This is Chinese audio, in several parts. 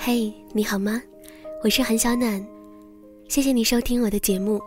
嘿，你好吗？我是韩小暖，谢谢你收听我的节目。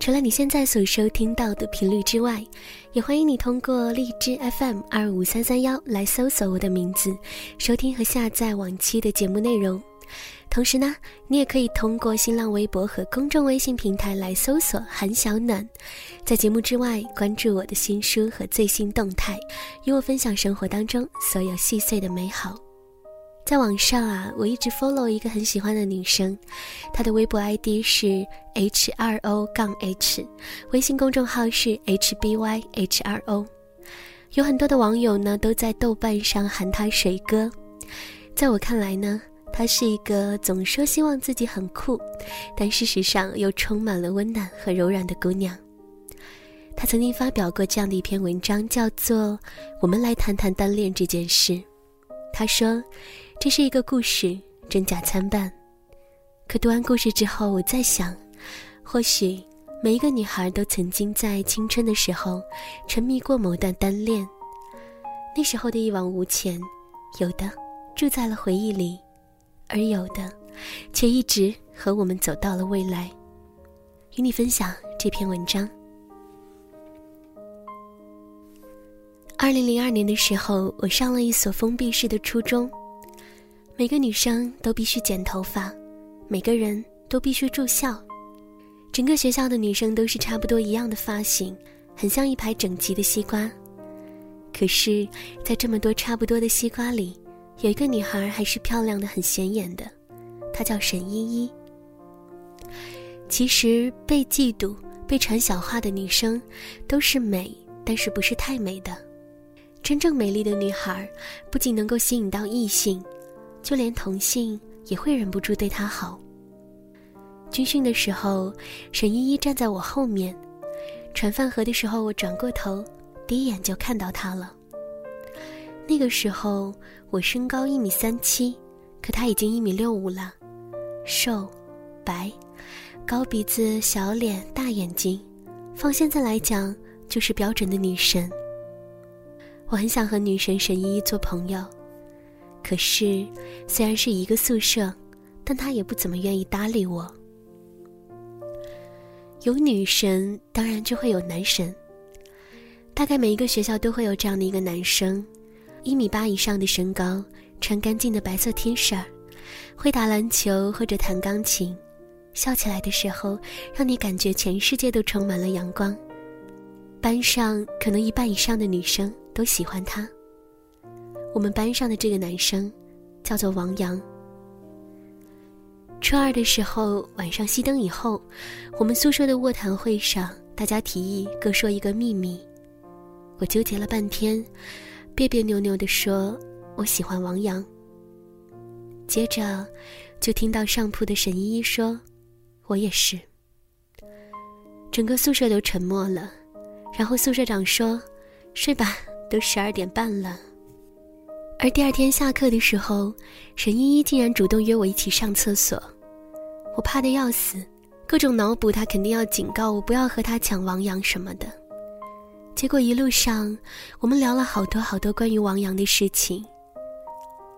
除了你现在所收听到的频率之外，也欢迎你通过荔枝 FM 二五三三幺来搜索我的名字，收听和下载往期的节目内容。同时呢，你也可以通过新浪微博和公众微信平台来搜索“韩小暖”。在节目之外，关注我的新书和最新动态，与我分享生活当中所有细碎的美好。在网上啊，我一直 follow 一个很喜欢的女生，她的微博 ID 是 h r o 杠 h，微信公众号是 h b y h r o。有很多的网友呢都在豆瓣上喊她水哥，在我看来呢，她是一个总说希望自己很酷，但事实上又充满了温暖和柔软的姑娘。她曾经发表过这样的一篇文章，叫做《我们来谈谈单恋这件事》。她说。这是一个故事，真假参半。可读完故事之后，我在想，或许每一个女孩都曾经在青春的时候沉迷过某段单恋，那时候的一往无前，有的住在了回忆里，而有的却一直和我们走到了未来。与你分享这篇文章。二零零二年的时候，我上了一所封闭式的初中。每个女生都必须剪头发，每个人都必须住校，整个学校的女生都是差不多一样的发型，很像一排整齐的西瓜。可是，在这么多差不多的西瓜里，有一个女孩还是漂亮的很显眼的，她叫沈依依。其实，被嫉妒、被传小话的女生，都是美，但是不是太美的。真正美丽的女孩，不仅能够吸引到异性。就连同性也会忍不住对他好。军训的时候，沈依依站在我后面，传饭盒的时候，我转过头，第一眼就看到她了。那个时候我身高一米三七，可她已经一米六五了，瘦，白，高鼻子、小脸、大眼睛，放现在来讲就是标准的女神。我很想和女神沈依依做朋友。可是，虽然是一个宿舍，但他也不怎么愿意搭理我。有女神，当然就会有男神。大概每一个学校都会有这样的一个男生，一米八以上的身高，穿干净的白色 T 恤，会打篮球或者弹钢琴，笑起来的时候，让你感觉全世界都充满了阳光。班上可能一半以上的女生都喜欢他。我们班上的这个男生，叫做王阳。初二的时候，晚上熄灯以后，我们宿舍的卧谈会上，大家提议各说一个秘密。我纠结了半天，别别扭扭地说：“我喜欢王阳。”接着，就听到上铺的沈依依说：“我也是。”整个宿舍都沉默了，然后宿舍长说：“睡吧，都十二点半了。”而第二天下课的时候，沈依依竟然主动约我一起上厕所，我怕的要死，各种脑补她肯定要警告我不要和她抢王阳什么的。结果一路上，我们聊了好多好多关于王阳的事情。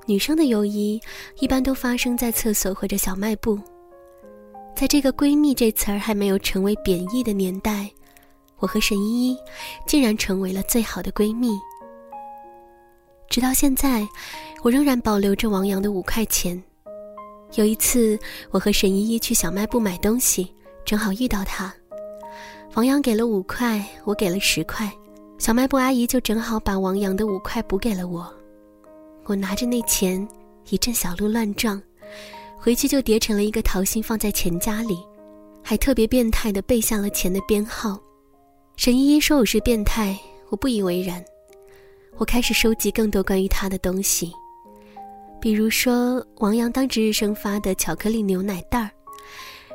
女生的友谊一般都发生在厕所或者小卖部，在这个“闺蜜”这词儿还没有成为贬义的年代，我和沈依依竟然成为了最好的闺蜜。直到现在，我仍然保留着王阳的五块钱。有一次，我和沈依依去小卖部买东西，正好遇到他。王阳给了五块，我给了十块，小卖部阿姨就正好把王阳的五块补给了我。我拿着那钱，一阵小鹿乱撞，回去就叠成了一个桃心放在钱夹里，还特别变态的背下了钱的编号。沈依依说我是变态，我不以为然。我开始收集更多关于他的东西，比如说王阳当值日生发的巧克力牛奶袋儿，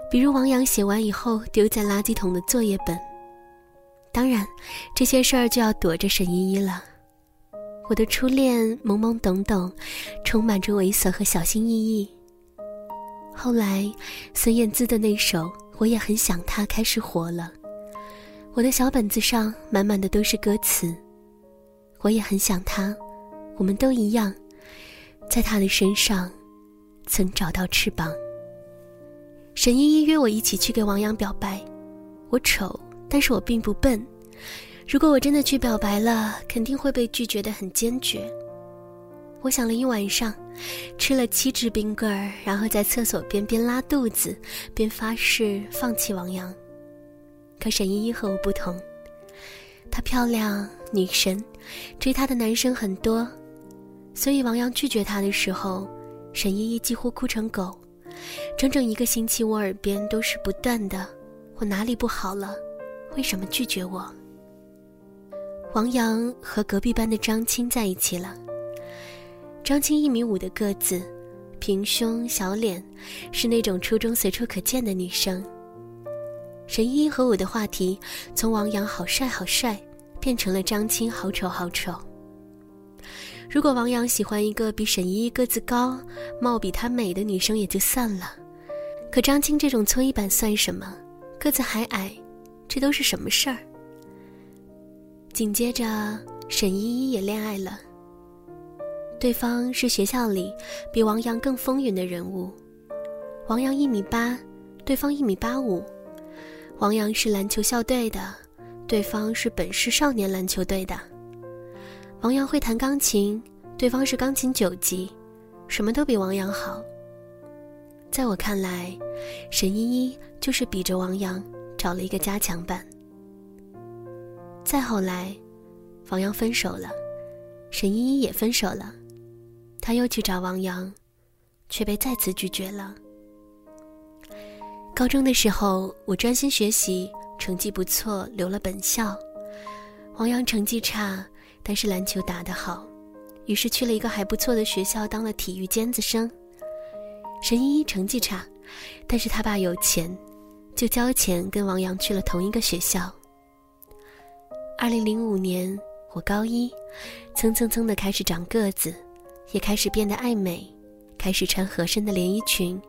比如王阳写完以后丢在垃圾桶的作业本。当然，这些事儿就要躲着沈依依了。我的初恋懵懵懂懂，充满着猥琐和小心翼翼。后来，孙燕姿的那首《我也很想他》开始火了，我的小本子上满满的都是歌词。我也很想他，我们都一样，在他的身上曾找到翅膀。沈依依约我一起去给王阳表白，我丑，但是我并不笨。如果我真的去表白了，肯定会被拒绝的很坚决。我想了一晚上，吃了七只冰棍儿，然后在厕所边边拉肚子，边发誓放弃王阳。可沈依依和我不同，她漂亮，女神，追她的男生很多，所以王阳拒绝她的时候，沈依依几乎哭成狗。整整一个星期，我耳边都是不断的：“我哪里不好了？为什么拒绝我？”王阳和隔壁班的张青在一起了。张青一米五的个子，平胸小脸，是那种初中随处可见的女生。沈依依和我的话题从王阳好帅好帅，变成了张青好丑好丑。如果王阳喜欢一个比沈依依个子高、貌比她美的女生也就算了，可张青这种搓衣板算什么？个子还矮，这都是什么事儿？紧接着，沈依依也恋爱了。对方是学校里比王阳更风云的人物。王阳一米八，对方一米八五。王阳是篮球校队的，对方是本市少年篮球队的。王阳会弹钢琴，对方是钢琴九级，什么都比王阳好。在我看来，沈依依就是比着王阳找了一个加强版。再后来，王阳分手了，沈依依也分手了，他又去找王阳，却被再次拒绝了。高中的时候，我专心学习，成绩不错，留了本校。王阳成绩差。但是篮球打得好，于是去了一个还不错的学校当了体育尖子生。沈依依成绩差，但是他爸有钱，就交钱跟王阳去了同一个学校。二零零五年，我高一，蹭蹭蹭的开始长个子，也开始变得爱美，开始穿合身的连衣裙，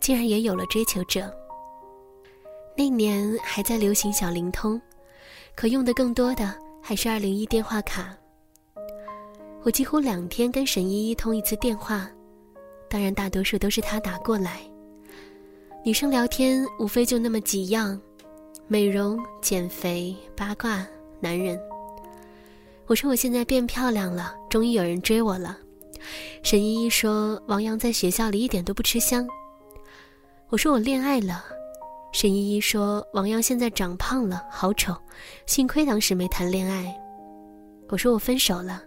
竟然也有了追求者。那年还在流行小灵通，可用的更多的。还是二零一电话卡。我几乎两天跟沈依依通一次电话，当然大多数都是她打过来。女生聊天无非就那么几样：美容、减肥、八卦、男人。我说我现在变漂亮了，终于有人追我了。沈依依说王阳在学校里一点都不吃香。我说我恋爱了。沈依依说：“王阳现在长胖了，好丑，幸亏当时没谈恋爱。”我说：“我分手了。”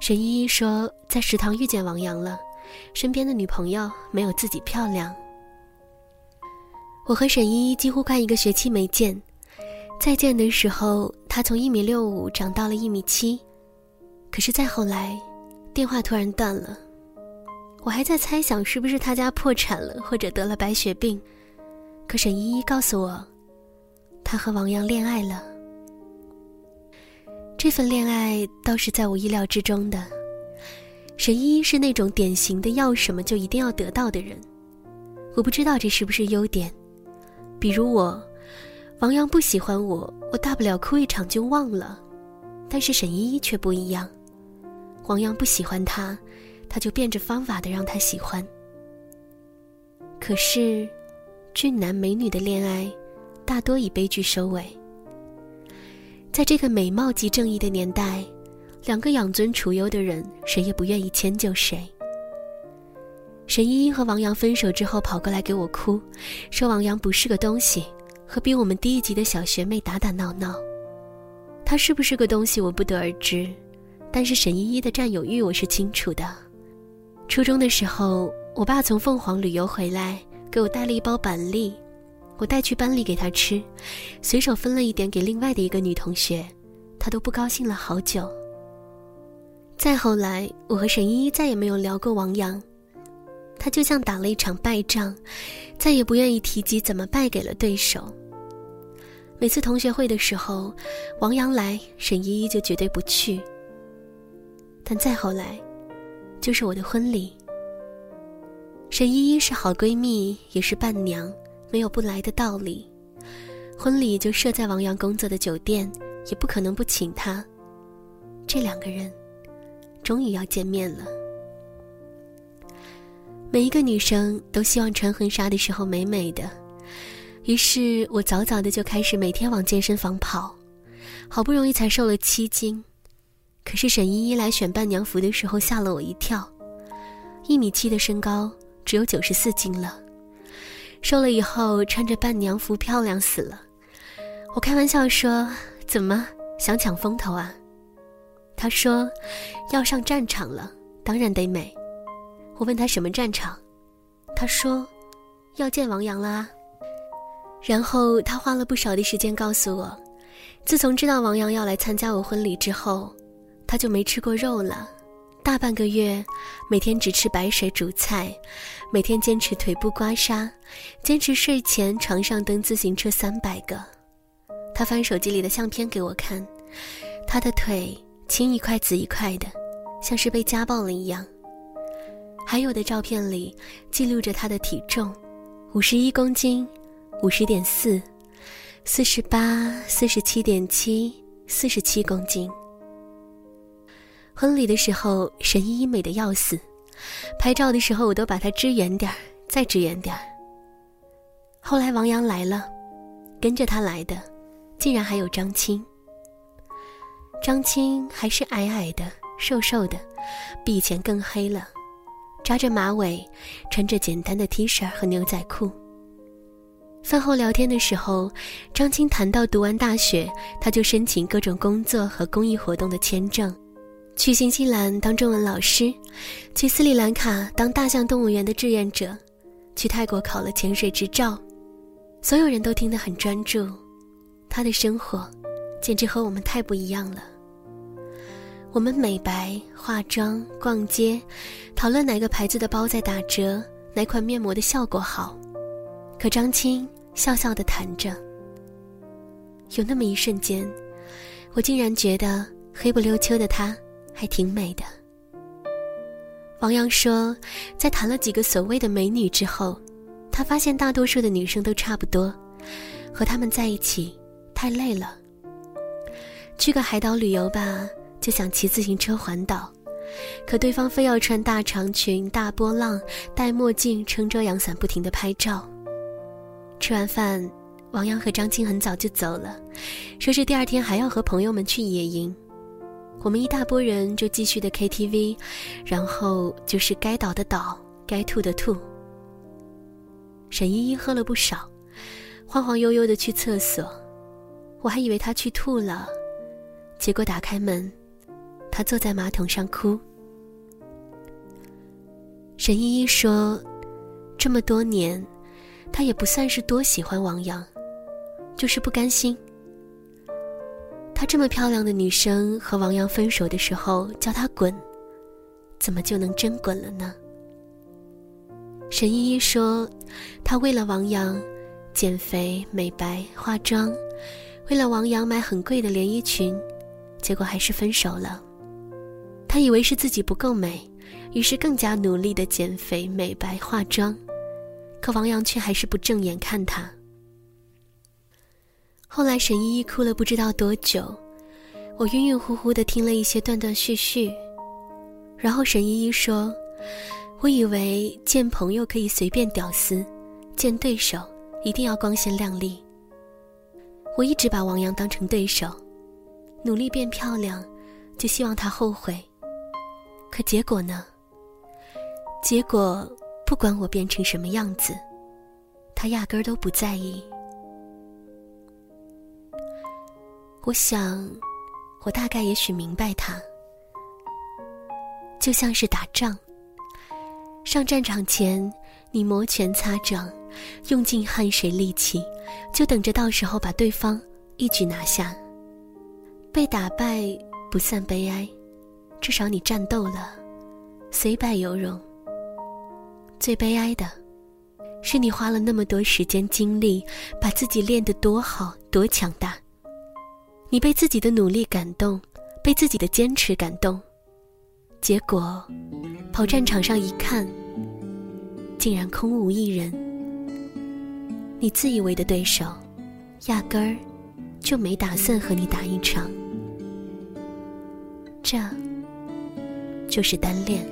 沈依依说：“在食堂遇见王阳了，身边的女朋友没有自己漂亮。”我和沈依依几乎快一个学期没见，再见的时候，她从一米六五长到了一米七，可是再后来，电话突然断了，我还在猜想是不是她家破产了，或者得了白血病。可沈依依告诉我，她和王阳恋爱了。这份恋爱倒是在我意料之中的。沈依依是那种典型的要什么就一定要得到的人，我不知道这是不是优点。比如我，王阳不喜欢我，我大不了哭一场就忘了。但是沈依依却不一样，王阳不喜欢她，他就变着方法的让他喜欢。可是。俊男美女的恋爱，大多以悲剧收尾。在这个美貌即正义的年代，两个养尊处优的人，谁也不愿意迁就谁。沈依依和王阳分手之后，跑过来给我哭，说王阳不是个东西，和比我们低一级的小学妹打打闹闹。他是不是个东西，我不得而知，但是沈依依的占有欲我是清楚的。初中的时候，我爸从凤凰旅游回来。给我带了一包板栗，我带去班里给他吃，随手分了一点给另外的一个女同学，她都不高兴了好久。再后来，我和沈依依再也没有聊过王阳，他就像打了一场败仗，再也不愿意提及怎么败给了对手。每次同学会的时候，王阳来，沈依依就绝对不去。但再后来，就是我的婚礼。沈依依是好闺蜜，也是伴娘，没有不来的道理。婚礼就设在王阳工作的酒店，也不可能不请她。这两个人，终于要见面了。每一个女生都希望穿婚纱的时候美美的，于是我早早的就开始每天往健身房跑，好不容易才瘦了七斤。可是沈依依来选伴娘服的时候吓了我一跳，一米七的身高只有九十四斤了，瘦了以后穿着伴娘服漂亮死了。我开玩笑说：“怎么想抢风头啊？”他说：“要上战场了，当然得美。”我问他什么战场，他说要见王阳了啊。然后他花了不少的时间告诉我，自从知道王阳要来参加我婚礼之后，他就没吃过肉了，大半个月，每天只吃白水煮菜，每天坚持腿部刮痧，坚持睡前床上蹬自行车三百个。他翻手机里的相片给我看，他的腿青一块紫一块的，像是被家暴了一样。还有的照片里记录着他的体重，五十一公斤，五十点四，四十八，四十七点七，四十七公斤。婚礼的时候，沈依依美得要死，拍照的时候我都把她支远点儿，再支远点儿。后来王阳来了，跟着他来的，竟然还有张青。张青还是矮矮的、瘦瘦的，比以前更黑了。扎着马尾，穿着简单的 T 恤和牛仔裤。饭后聊天的时候，张青谈到读完大学，他就申请各种工作和公益活动的签证，去新西兰当中文老师，去斯里兰卡当大象动物园的志愿者，去泰国考了潜水执照。所有人都听得很专注，他的生活简直和我们太不一样了。我们美白、化妆、逛街，讨论哪个牌子的包在打折，哪款面膜的效果好。可张青笑笑地谈着。有那么一瞬间，我竟然觉得黑不溜秋的他还挺美的。王阳说，在谈了几个所谓的美女之后，他发现大多数的女生都差不多，和他们在一起太累了。去个海岛旅游吧。就想骑自行车环岛，可对方非要穿大长裙、大波浪、戴墨镜、撑遮阳伞，不停地拍照。吃完饭，王阳和张青很早就走了，说是第二天还要和朋友们去野营。我们一大波人就继续的 KTV，然后就是该倒的倒，该吐的吐。沈依依喝了不少，晃晃悠悠的去厕所，我还以为她去吐了，结果打开门。她坐在马桶上哭。沈依依说：“这么多年，她也不算是多喜欢王阳，就是不甘心。她这么漂亮的女生和王阳分手的时候叫她滚，怎么就能真滚了呢？”沈依依说：“她为了王阳，减肥、美白、化妆，为了王阳买很贵的连衣裙，结果还是分手了。”她以为是自己不够美，于是更加努力的减肥、美白、化妆，可王阳却还是不正眼看她。后来沈依依哭了不知道多久，我晕晕乎乎的听了一些断断续续，然后沈依依说：“我以为见朋友可以随便屌丝，见对手一定要光鲜亮丽。我一直把王阳当成对手，努力变漂亮，就希望他后悔。”可结果呢？结果不管我变成什么样子，他压根儿都不在意。我想，我大概也许明白他，就像是打仗。上战场前，你摩拳擦掌，用尽汗水力气，就等着到时候把对方一举拿下。被打败不算悲哀。至少你战斗了，虽败犹荣。最悲哀的，是你花了那么多时间精力，把自己练得多好多强大。你被自己的努力感动被自己的坚持感动。结果跑战场上一看竟然空无一人。你自以为的对手压根儿就没打算和你打一场。这就是单恋。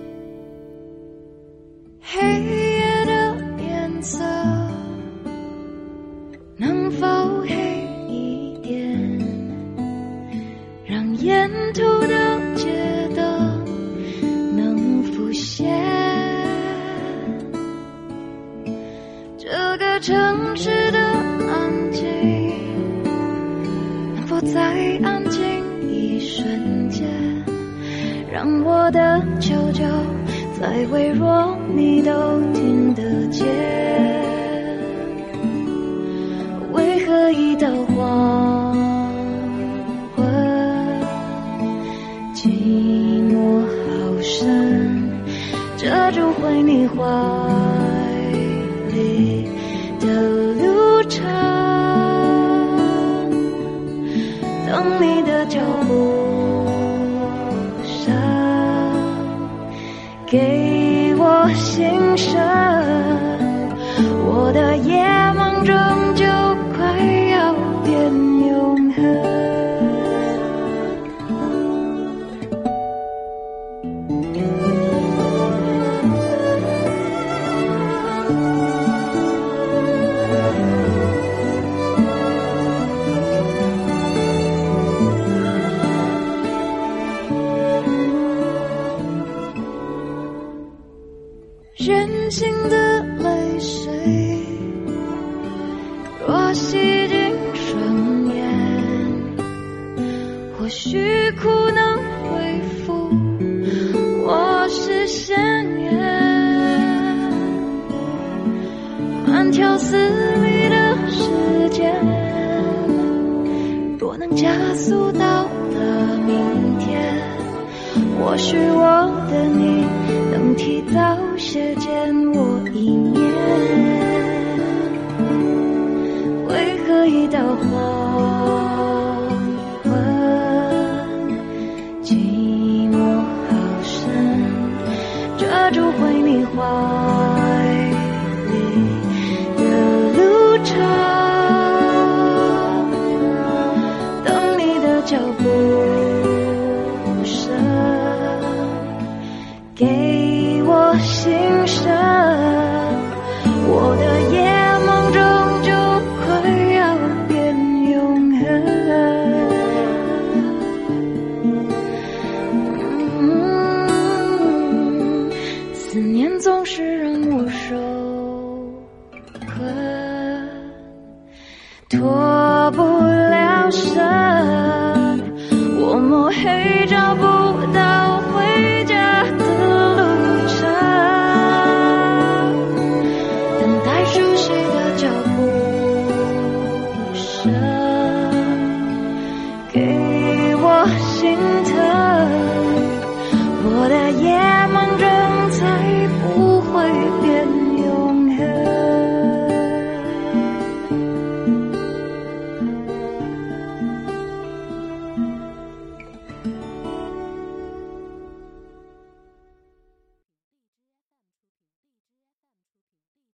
慢条斯理的时间若能加速到达明天或许我的你能提早些见我一面。就不舍给我心声。